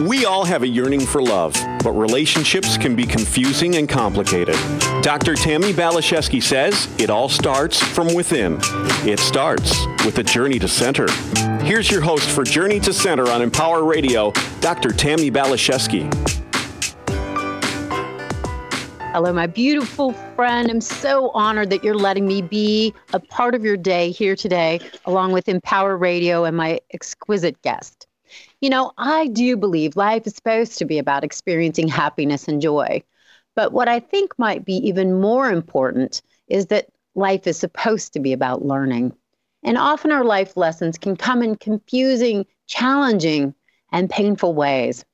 We all have a yearning for love, but relationships can be confusing and complicated. Dr. Tammy Baliszewski says it all starts from within. It starts with a journey to center. Here's your host for Journey to Center on Empower Radio, Dr. Tammy Baliszewski. Hello, my beautiful friend. I'm so honored that you're letting me be a part of your day here today, along with Empower Radio and my exquisite guest. You know, I do believe life is supposed to be about experiencing happiness and joy. But what I think might be even more important is that life is supposed to be about learning. And often our life lessons can come in confusing, challenging, and painful ways.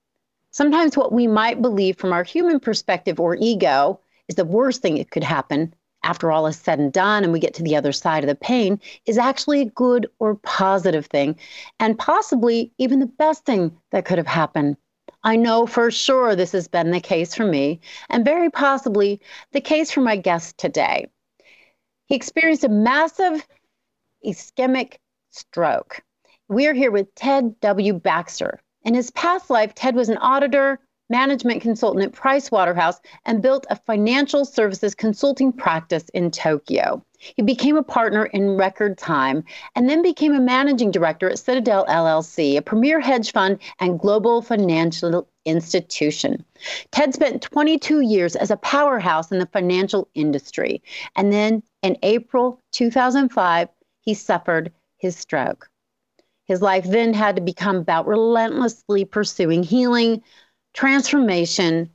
Sometimes what we might believe from our human perspective or ego is the worst thing that could happen after all is said and done and we get to the other side of the pain is actually a good or positive thing, and possibly even the best thing that could have happened. I know for sure this has been the case for me, and very possibly the case for my guest today. He experienced a massive ischemic stroke. We are here with Ted W. Baxter. In his past life, Ted was an auditor, management consultant at Price Waterhouse and built a financial services consulting practice in Tokyo. He became a partner in record time and then became a managing director at Citadel LLC, a premier hedge fund and global financial institution. Ted spent 22 years as a powerhouse in the financial industry. And then in April 2005, he suffered his stroke. His life then had to become about relentlessly pursuing healing, transformation,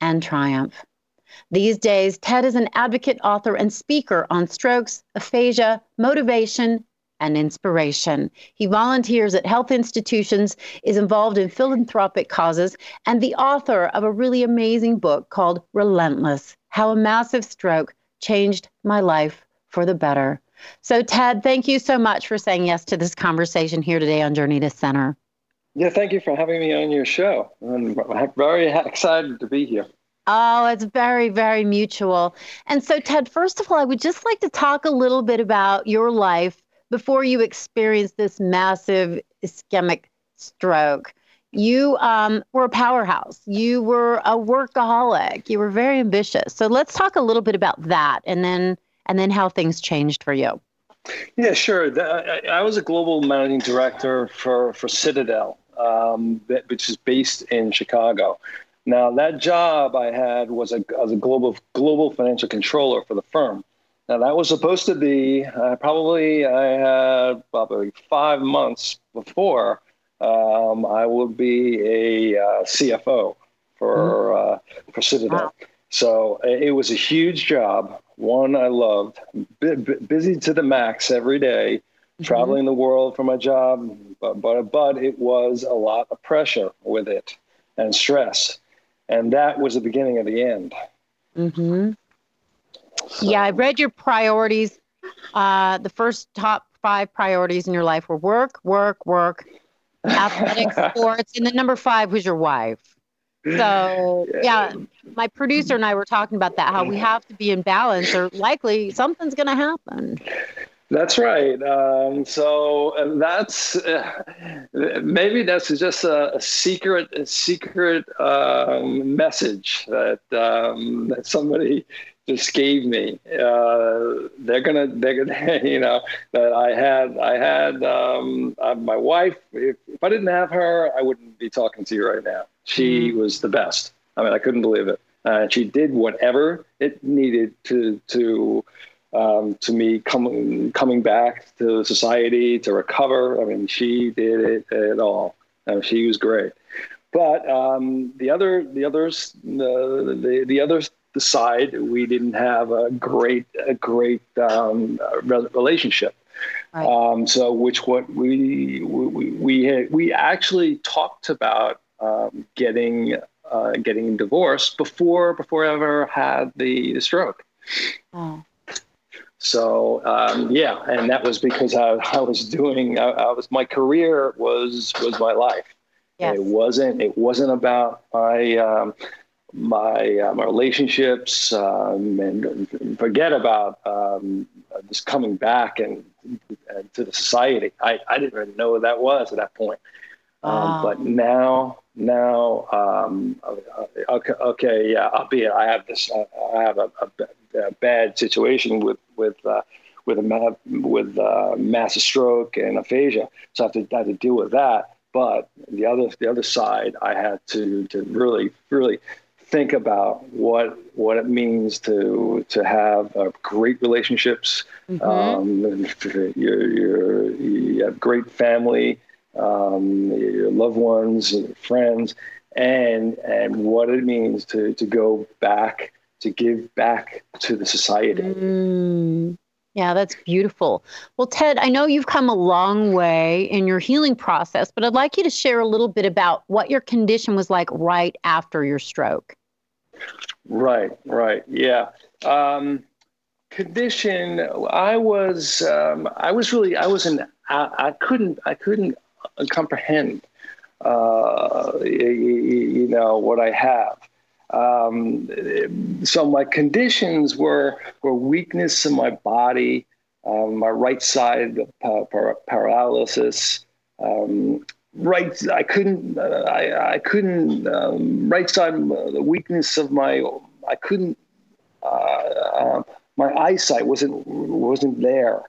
and triumph. These days, Ted is an advocate, author, and speaker on strokes, aphasia, motivation, and inspiration. He volunteers at health institutions, is involved in philanthropic causes, and the author of a really amazing book called Relentless How a Massive Stroke Changed My Life for the Better. So, Ted, thank you so much for saying yes to this conversation here today on Journey to Center. Yeah, thank you for having me on your show. I'm very excited to be here. Oh, it's very, very mutual. And so, Ted, first of all, I would just like to talk a little bit about your life before you experienced this massive ischemic stroke. You um, were a powerhouse. You were a workaholic. You were very ambitious. So let's talk a little bit about that, and then and then how things changed for you. Yeah, sure. I was a global managing director for for Citadel, um, that, which is based in Chicago. Now, that job I had was a, as a global global financial controller for the firm. Now, that was supposed to be uh, probably I had probably five months before um, I would be a uh, CFO for mm-hmm. uh, for Citadel. Wow. So it was a huge job. One I loved, B- busy to the max every day, mm-hmm. traveling the world for my job, but, but but it was a lot of pressure with it and stress, and that was the beginning of the end. Mm-hmm. So. Yeah, I read your priorities. Uh, the first top five priorities in your life were work, work, work, athletic sports, and then number five was your wife. So yeah, my producer and I were talking about that. How we have to be in balance, or likely something's going to happen. That's right. Um, so that's uh, maybe that's just a, a secret, a secret um, message that um, that somebody just gave me. Uh, they're gonna, they're gonna, you know, that I had, I had um, uh, my wife. If, if I didn't have her, I wouldn't be talking to you right now. She mm-hmm. was the best. I mean, I couldn't believe it. Uh, she did whatever it needed to to um, to me coming coming back to society to recover. I mean, she did it at all. Uh, she was great. But um, the other the others the the, the side we didn't have a great a great um, relationship. Right. Um, so which what we we we, had, we actually talked about um, getting uh, getting divorced before before I ever had the, the stroke. Oh. So um, yeah, and that was because I, I was doing I, I, was my career was was my life. Yes. It wasn't it wasn't about my um, my uh, my relationships um, and forget about um, just coming back and, and, to the society. I, I didn't even know what that was at that point. Um, but now now um, okay, okay, yeah, I'll be. I have this. I have a, a, a bad situation with with uh, with a with uh, massive stroke and aphasia, so I have to I have to deal with that. But the other the other side, I had to to really really think about what what it means to to have uh, great relationships. Mm-hmm. Um, you're, you're, you have great family um, your loved ones, friends, and and what it means to to go back to give back to the society. Mm. Yeah, that's beautiful. Well, Ted, I know you've come a long way in your healing process, but I'd like you to share a little bit about what your condition was like right after your stroke. Right, right. Yeah. Um, condition, I was, um, I was really, I was not I, I couldn't, I couldn't comprehend, uh, you, you, know, what I have. Um, so my conditions were were weakness in my body, um, my right side paralysis, um, right I couldn't uh, I, I couldn't um, right side the weakness of my I couldn't uh, uh, my eyesight wasn't wasn't there.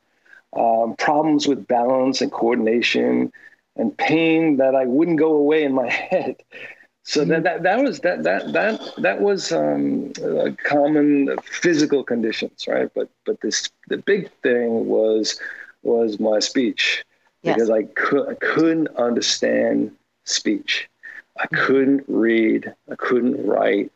Um, problems with balance and coordination, and pain that I wouldn't go away in my head. So that, that that was that that that that was um, common physical conditions, right? But but this the big thing was was my speech yes. because I could I couldn't understand speech. I mm-hmm. couldn't read. I couldn't write.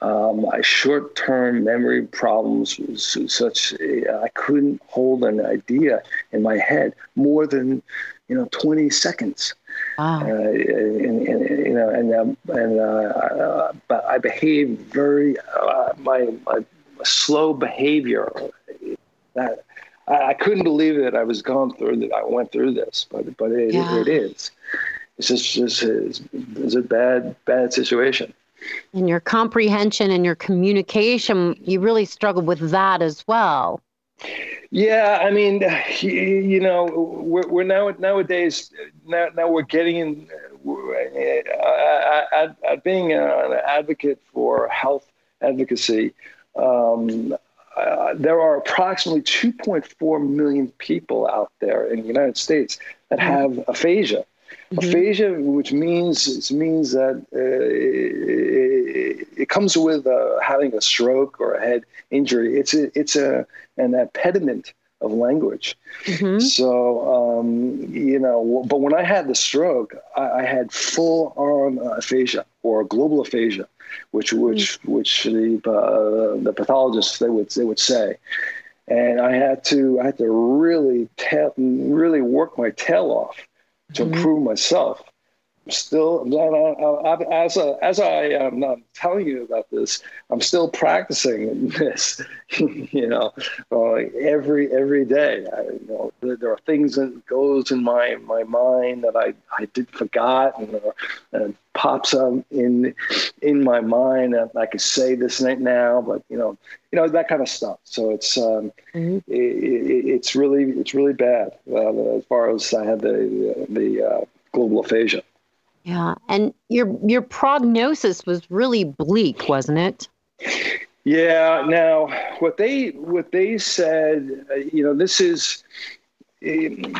Um, my short-term memory problems was such I couldn't hold an idea in my head more than you know 20 seconds. Wow. Uh, and, and, you know, and um, and uh, uh, but I behaved very uh, my, my slow behavior that I, I, couldn't believe that I was going through that I went through this, but but it, yeah. it, it is. It's just, just it's, it's a bad bad situation and your comprehension and your communication, you really struggled with that as well. Yeah, I mean, you know, we're, we're now nowadays now, now we're getting in. Uh, at, at being an advocate for health advocacy, um, uh, there are approximately 2.4 million people out there in the United States that mm-hmm. have aphasia. Mm-hmm. Aphasia, which means it means that uh, it, it, comes with uh, having a stroke or a head injury. It's a, it's a an impediment of language. Mm-hmm. So um, you know, but when I had the stroke, I, I had full arm aphasia or global aphasia, which which mm-hmm. which the uh, the pathologists they would they would say and I had to I had to really ta- really work my tail off to mm-hmm. improve myself. I'm still as a, as I am telling you about this, I'm still practicing this. you know, uh, every every day. I, you know, there are things that goes in my my mind that I I did forgot and, uh, and pops up in in my mind. And I could say this right now, but you know, you know that kind of stuff. So it's um, mm-hmm. it, it, it's really it's really bad uh, as far as I had the the uh, global aphasia. Yeah, and your your prognosis was really bleak, wasn't it? Yeah. Now, what they what they said, uh, you know, this is, you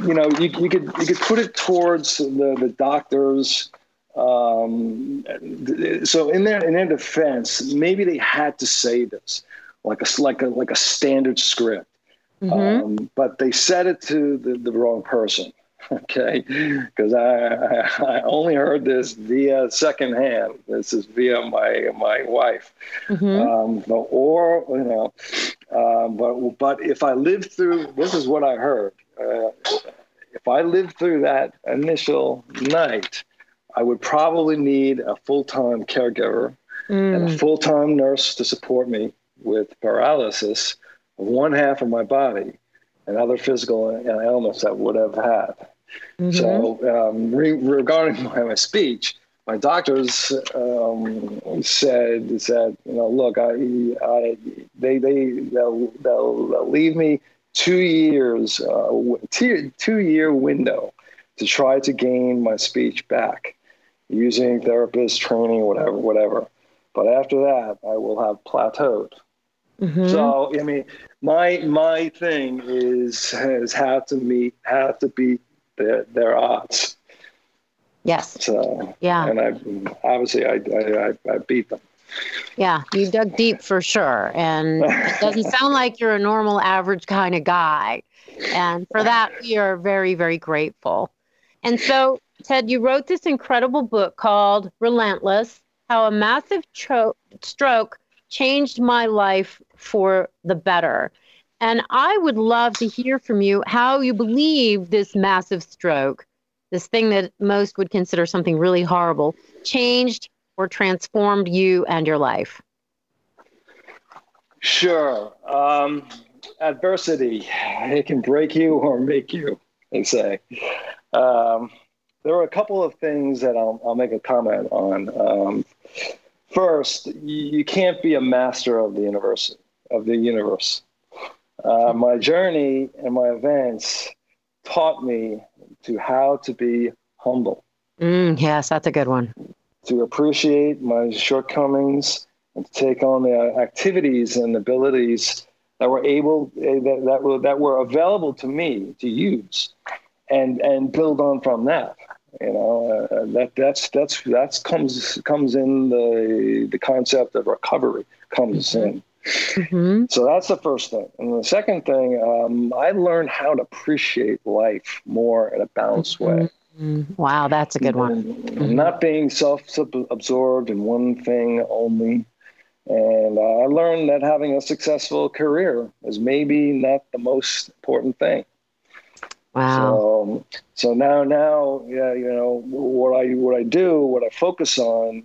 know, you, you could you could put it towards the the doctors. Um, so in their in their defense, maybe they had to say this like a like a like a standard script, mm-hmm. um, but they said it to the, the wrong person. okay? Because I, I only heard this via secondhand. This is via my my wife, mm-hmm. um, but, or you know, uh, but but if I lived through, this is what I heard. Uh, if I lived through that initial night, I would probably need a full time caregiver mm. and a mm. full time nurse to support me with paralysis of one half of my body and other physical ailments that would have had. Mm-hmm. So, um, re- regarding my, my, speech, my doctors um, said said you know look I, I they they they'll, they'll, they'll leave me two years uh, two, two year window to try to gain my speech back using therapist training, whatever, whatever. But after that, I will have plateaued. Mm-hmm. So I mean, my my thing is has had to meet have to beat their their odds. Yes. So yeah, and I obviously I I, I beat them. Yeah, you dug deep for sure, and it doesn't sound like you're a normal, average kind of guy. And for that, we are very, very grateful. And so, Ted, you wrote this incredible book called Relentless How a Massive Tro- Stroke Changed My Life for the Better. And I would love to hear from you how you believe this massive stroke, this thing that most would consider something really horrible, changed or transformed you and your life. Sure. Um, adversity, it can break you or make you, they say. Um, there are a couple of things that I'll, I'll make a comment on. Um, first, you can't be a master of the universe. Of the universe, uh, my journey and my events taught me to how to be humble. Mm, yes, that's a good one. To appreciate my shortcomings and to take on the activities and abilities that were able eh, that, that were that were available to me to use and and build on from that you know uh, that that's that's that's comes comes in the the concept of recovery comes mm-hmm. in mm-hmm. so that's the first thing and the second thing um, i learned how to appreciate life more in a balanced mm-hmm. way wow that's a good one mm-hmm. not being self-absorbed in one thing only and uh, i learned that having a successful career is maybe not the most important thing Wow. So, so now, now, yeah, you know what I what I do, what I focus on,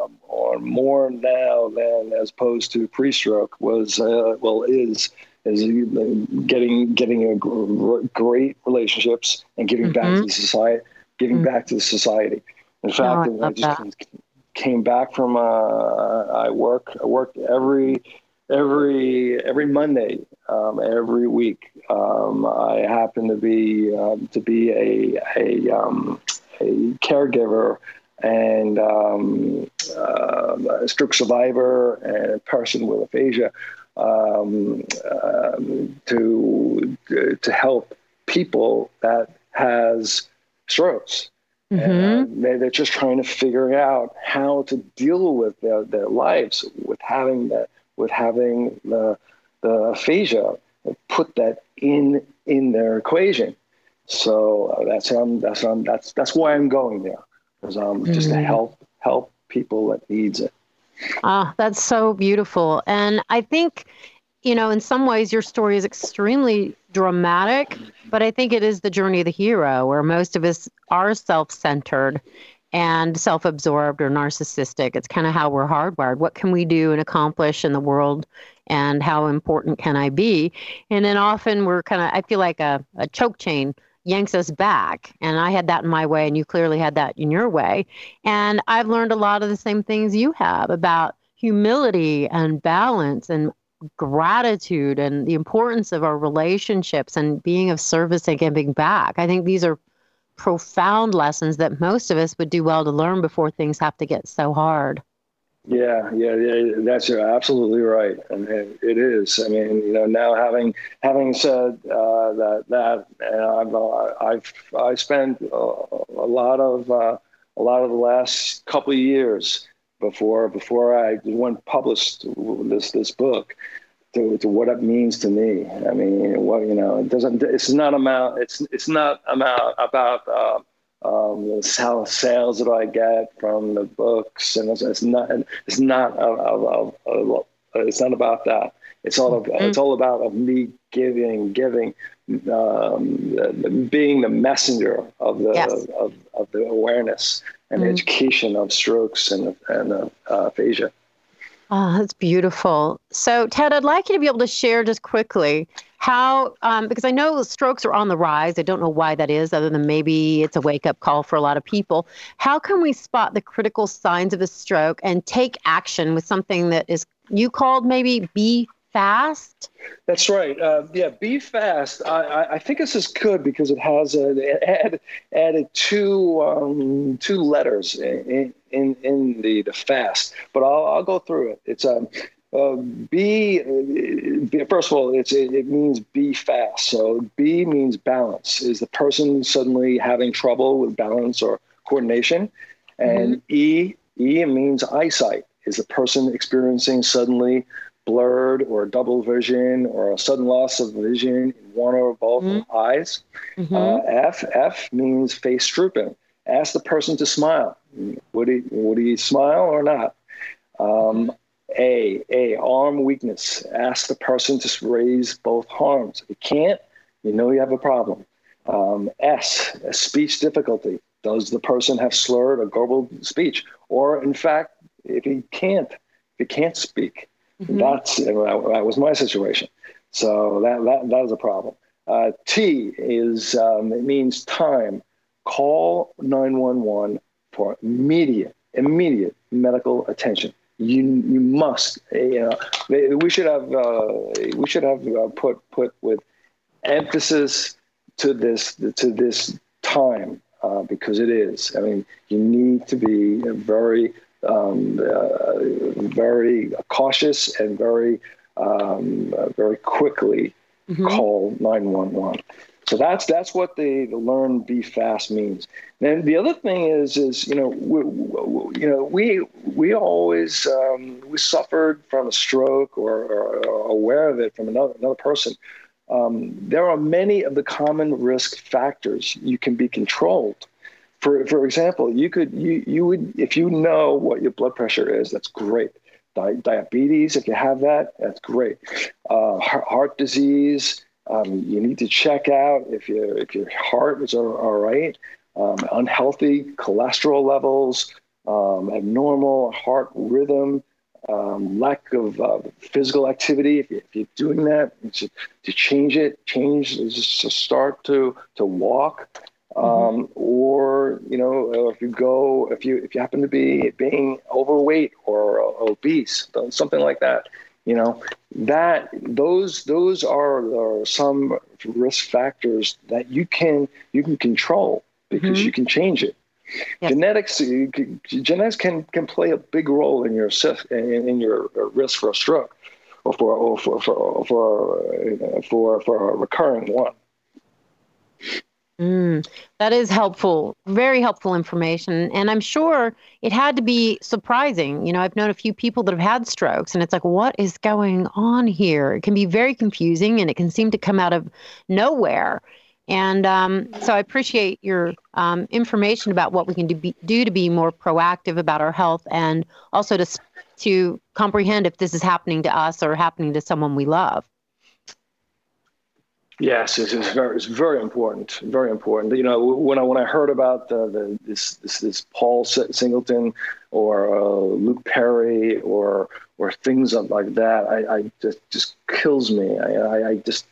um, on more now than as opposed to pre-stroke was uh, well is is getting getting a great relationships and giving mm-hmm. back to the society, giving mm-hmm. back to the society. In fact, oh, I, I just that. came back from uh, I work I worked every every every Monday, um, every week. Um, I happen to be um, to be a a, um, a caregiver and um, uh, a stroke survivor and a person with aphasia um, to to help people that has strokes. Mm-hmm. And, uh, they're just trying to figure out how to deal with their, their lives with having that with having the, the aphasia, put that in in their equation. So uh, that's um, that's um, that's that's why I'm going there, um, just to mm-hmm. help help people that needs it. Ah, that's so beautiful, and I think you know, in some ways, your story is extremely dramatic, but I think it is the journey of the hero, where most of us are self-centered and self absorbed or narcissistic. It's kind of how we're hardwired. What can we do and accomplish in the world? And how important can I be? And then often we're kind of, I feel like a, a choke chain yanks us back. And I had that in my way, and you clearly had that in your way. And I've learned a lot of the same things you have about humility and balance and gratitude and the importance of our relationships and being of service and giving back. I think these are profound lessons that most of us would do well to learn before things have to get so hard. Yeah, yeah, yeah. That's absolutely right, and it, it is. I mean, you know, now having having said uh, that, that I've uh, I've I spent a, a lot of uh, a lot of the last couple of years before before I went published this this book to, to what it means to me. I mean, what you know, it doesn't. It's not about. It's it's not about about uh, um, the sales that I get from the books, and it's, it's not. It's not. A, a, a, it's not about that. It's all. Of, mm-hmm. It's all about of me giving, giving, um, being the messenger of the yes. of, of, the awareness and mm-hmm. education of strokes and and uh, aphasia. Oh, that's beautiful. So, Ted, I'd like you to be able to share just quickly how, um, because I know strokes are on the rise. I don't know why that is, other than maybe it's a wake up call for a lot of people. How can we spot the critical signs of a stroke and take action with something that is you called maybe be fast? That's right. Uh, yeah, be fast. I, I, think this is good because it has a, add, added two um, two letters in, in, in the, the fast. But I'll, I'll go through it. It's um, uh, be first of all, it's it, it, means be fast. So B means balance. Is the person suddenly having trouble with balance or coordination? And mm-hmm. E E means eyesight. Is the person experiencing suddenly blurred or double vision or a sudden loss of vision in one or both mm-hmm. eyes? Mm-hmm. Uh, F F means face drooping. Ask the person to smile. Would he would he smile or not? Um, a, A, arm weakness. Ask the person to raise both arms. If you can't, you know you have a problem. Um, S, speech difficulty. Does the person have slurred or garbled speech? Or, in fact, if he can't, if he can't speak, mm-hmm. that's that was my situation. So that that, that is a problem. Uh, T is um, it means time. Call nine one one for immediate immediate medical attention you you must you know we should have uh, we should have uh, put put with emphasis to this to this time uh, because it is. I mean you need to be very um, uh, very cautious and very um, very quickly mm-hmm. call 911 so that's that's what the, the learn be fast means. And the other thing is is you know we, you know we we always um, we suffered from a stroke or, or, aware of it from another another person. Um, there are many of the common risk factors you can be controlled. For for example, you could you you would if you know what your blood pressure is, that's great. Di- diabetes, if you have that, that's great. Uh, heart disease um, you need to check out if you if your heart is all, right. Um, unhealthy cholesterol levels, um, abnormal heart rhythm, um, lack of uh, physical activity. If, you, are doing that, to, to change it, change just to start to to walk, um, mm-hmm. or you know, if you go, if you if you happen to be being overweight or obese, something like that you know that those those are, are some risk factors that you can you can control because mm-hmm. you can change it yes. genetics genetics can can play a big role in your in, in your risk for a stroke or for or for for for, for, for a recurring one Mm, that is helpful, very helpful information. And I'm sure it had to be surprising. You know, I've known a few people that have had strokes, and it's like, what is going on here? It can be very confusing and it can seem to come out of nowhere. And um, so I appreciate your um, information about what we can do, be, do to be more proactive about our health and also to, to comprehend if this is happening to us or happening to someone we love. Yes, it's, it's, very, it's very important, very important. You know, when I when I heard about the, the this, this, this Paul Singleton or uh, Luke Perry or or things like that, I, I just just kills me. I, I, I just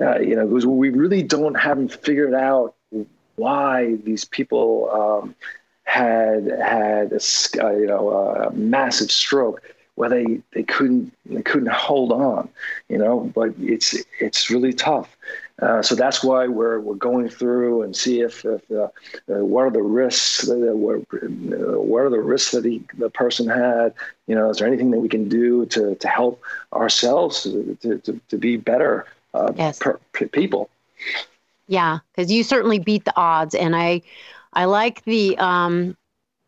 uh, you know because we really don't haven't figured out why these people um, had had a, uh, you know a massive stroke where they, they couldn't they couldn't hold on, you know. But it's it's really tough. Uh, so that's why we're we're going through and see if, if uh, uh, what are the risks that, what, uh, what are the risks that he, the person had. You know, is there anything that we can do to to help ourselves to to, to be better uh, yes. per, per people? Yeah, because you certainly beat the odds, and I I like the um,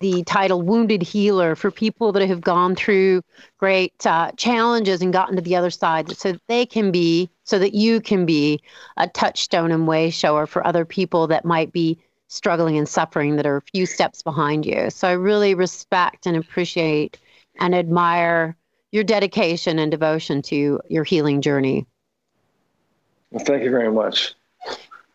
the title Wounded Healer for people that have gone through great uh, challenges and gotten to the other side so that they can be, so that you can be a touchstone and way shower for other people that might be struggling and suffering that are a few steps behind you. So I really respect and appreciate and admire your dedication and devotion to your healing journey. Well, thank you very much.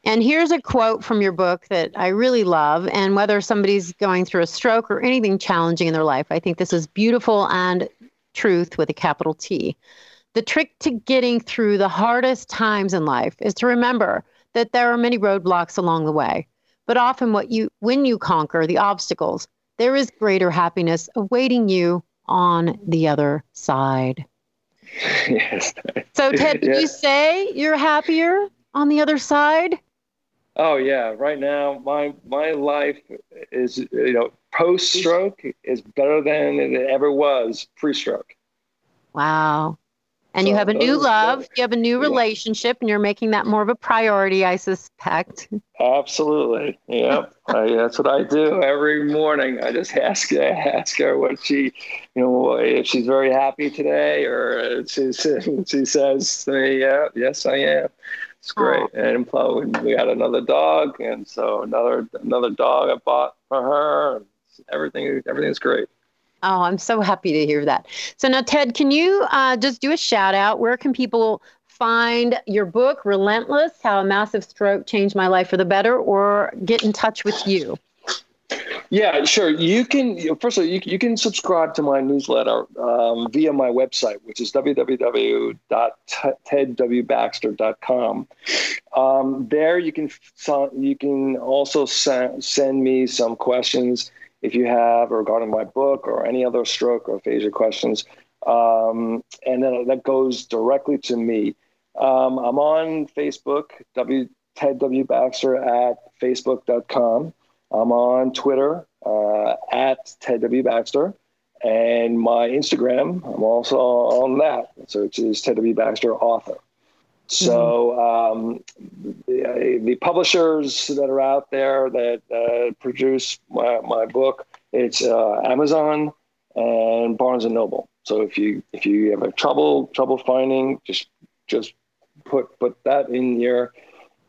And here's a quote from your book that I really love. And whether somebody's going through a stroke or anything challenging in their life, I think this is beautiful and truth with a capital T. The trick to getting through the hardest times in life is to remember that there are many roadblocks along the way. But often what you when you conquer the obstacles, there is greater happiness awaiting you on the other side. yes. So, Ted, did you say you're happier on the other side? Oh yeah, right now my my life is you know post stroke is better than it ever was pre stroke. Wow. And so you have a new love, you have a new relationship, and you're making that more of a priority, I suspect. Absolutely. Yep. I, that's what I do every morning. I just ask, ask her what she, you know, if she's very happy today, or she, she says to me, yeah, yes, I am. It's great. Oh. And we got another dog, and so another another dog I bought for her. Everything everything's great. Oh, I'm so happy to hear that. So now, Ted, can you uh, just do a shout out? Where can people find your book, Relentless How a Massive Stroke Changed My Life for the Better, or get in touch with you? Yeah, sure. You can, first of all, you, you can subscribe to my newsletter um, via my website, which is www.tedwbaxter.com. Um, there you can, you can also send, send me some questions if you have regarding my book or any other stroke or aphasia questions. Um, and then that goes directly to me. Um, I'm on Facebook, w, Ted W. Baxter at facebook.com. I'm on Twitter uh, at Ted W. Baxter. And my Instagram, I'm also on that. So it is Ted W. Baxter, author. So um, the, the, publishers that are out there that uh, produce my, my, book, it's uh, Amazon and Barnes and Noble. So if you if you have a trouble trouble finding, just just put put that in your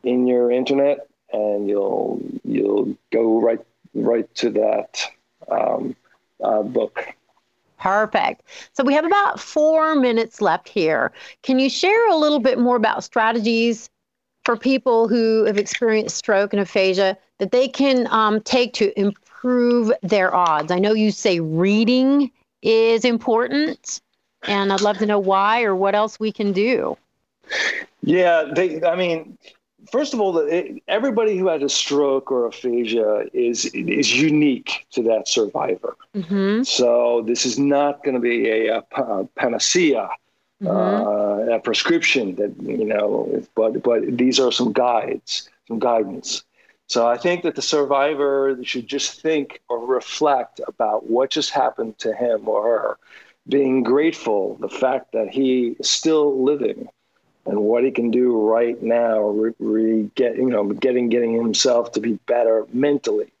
in your internet, and you'll you'll go right right to that um, uh, book. Perfect. So we have about four minutes left here. Can you share a little bit more about strategies for people who have experienced stroke and aphasia that they can um, take to improve their odds? I know you say reading is important, and I'd love to know why or what else we can do. Yeah, they, I mean, first of all, everybody who has a stroke or aphasia is is unique to that survivor. Mm-hmm. So this is not going to be a, a panacea, mm-hmm. uh, a prescription that you know. But but these are some guides, some guidance. So I think that the survivor should just think or reflect about what just happened to him or her, being grateful the fact that he is still living and what he can do right now, re, re get you know, getting getting himself to be better mentally.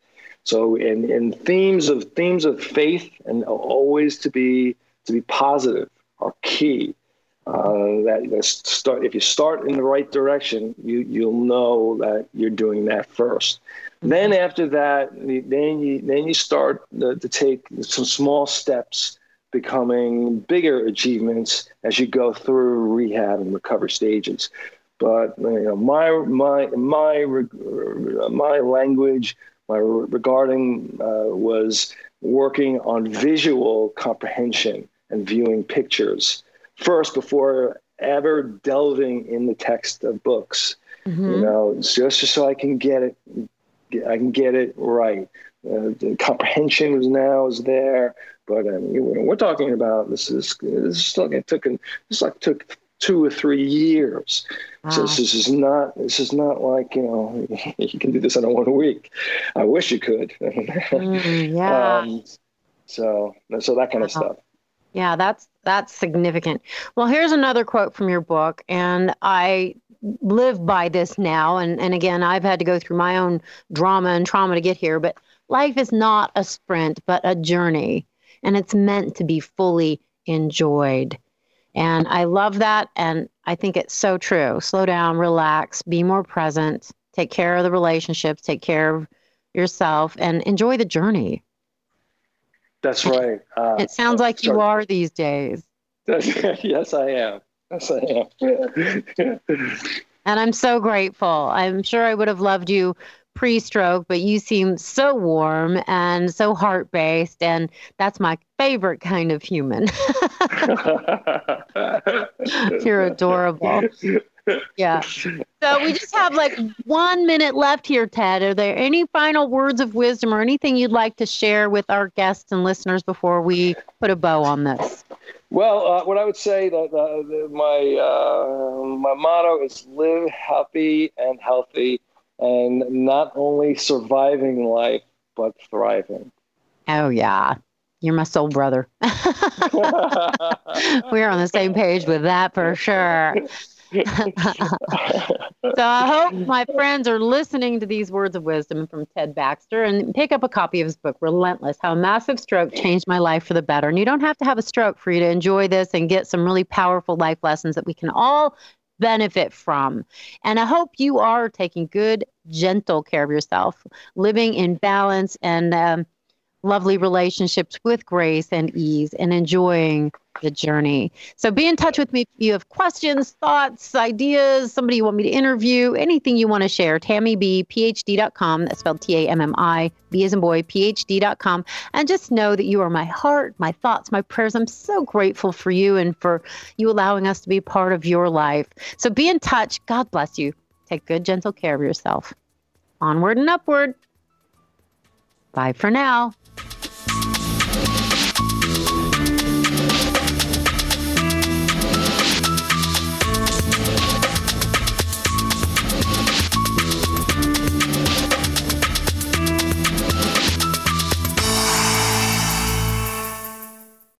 So, in, in themes of themes of faith and always to be to be positive are key. Uh, that start if you start in the right direction, you you'll know that you're doing that first. Then after that, then you then you start to, to take some small steps becoming bigger achievements as you go through rehab and recovery stages. But you know, my my my my language, my regarding uh, was working on visual comprehension and viewing pictures first before ever delving in the text of books. Mm-hmm. You know, just, just so I can get it, I can get it right. Uh, the comprehension was now is there. But um, we're talking about this is this is like it took this like took two or three years. Wow. So this is not this is not like you know you can do this in a one week. I wish you could. mm, yeah. Um, so so that kind wow. of stuff. Yeah, that's that's significant. Well, here's another quote from your book, and I live by this now. And and again, I've had to go through my own drama and trauma to get here, but life is not a sprint, but a journey and it's meant to be fully enjoyed. And I love that. And I think it's so true. Slow down, relax, be more present, take care of the relationships, take care of yourself, and enjoy the journey. That's right. Uh, it sounds like sorry. you are these days. yes, I am. Yes, I am. and I'm so grateful. I'm sure I would have loved you pre stroke, but you seem so warm and so heart based. And that's my favorite kind of human. You're adorable. Yeah. So we just have like one minute left here, Ted. Are there any final words of wisdom or anything you'd like to share with our guests and listeners before we put a bow on this? Well, uh, what I would say that uh, my uh, my motto is live happy and healthy, and not only surviving life but thriving. Oh yeah, you're my soul brother. We're on the same page with that for sure. so I hope my friends are listening to these words of wisdom from Ted Baxter and pick up a copy of his book, Relentless How a Massive Stroke Changed My Life for the Better. And you don't have to have a stroke for you to enjoy this and get some really powerful life lessons that we can all benefit from. And I hope you are taking good, gentle care of yourself, living in balance and um, lovely relationships with grace and ease and enjoying the journey. So be in touch with me if you have questions, thoughts, ideas, somebody you want me to interview, anything you want to share. TammyBPhD.com. That's spelled T A M M I, B as in boy, PhD.com. And just know that you are my heart, my thoughts, my prayers. I'm so grateful for you and for you allowing us to be part of your life. So be in touch. God bless you. Take good, gentle care of yourself. Onward and upward. Bye for now.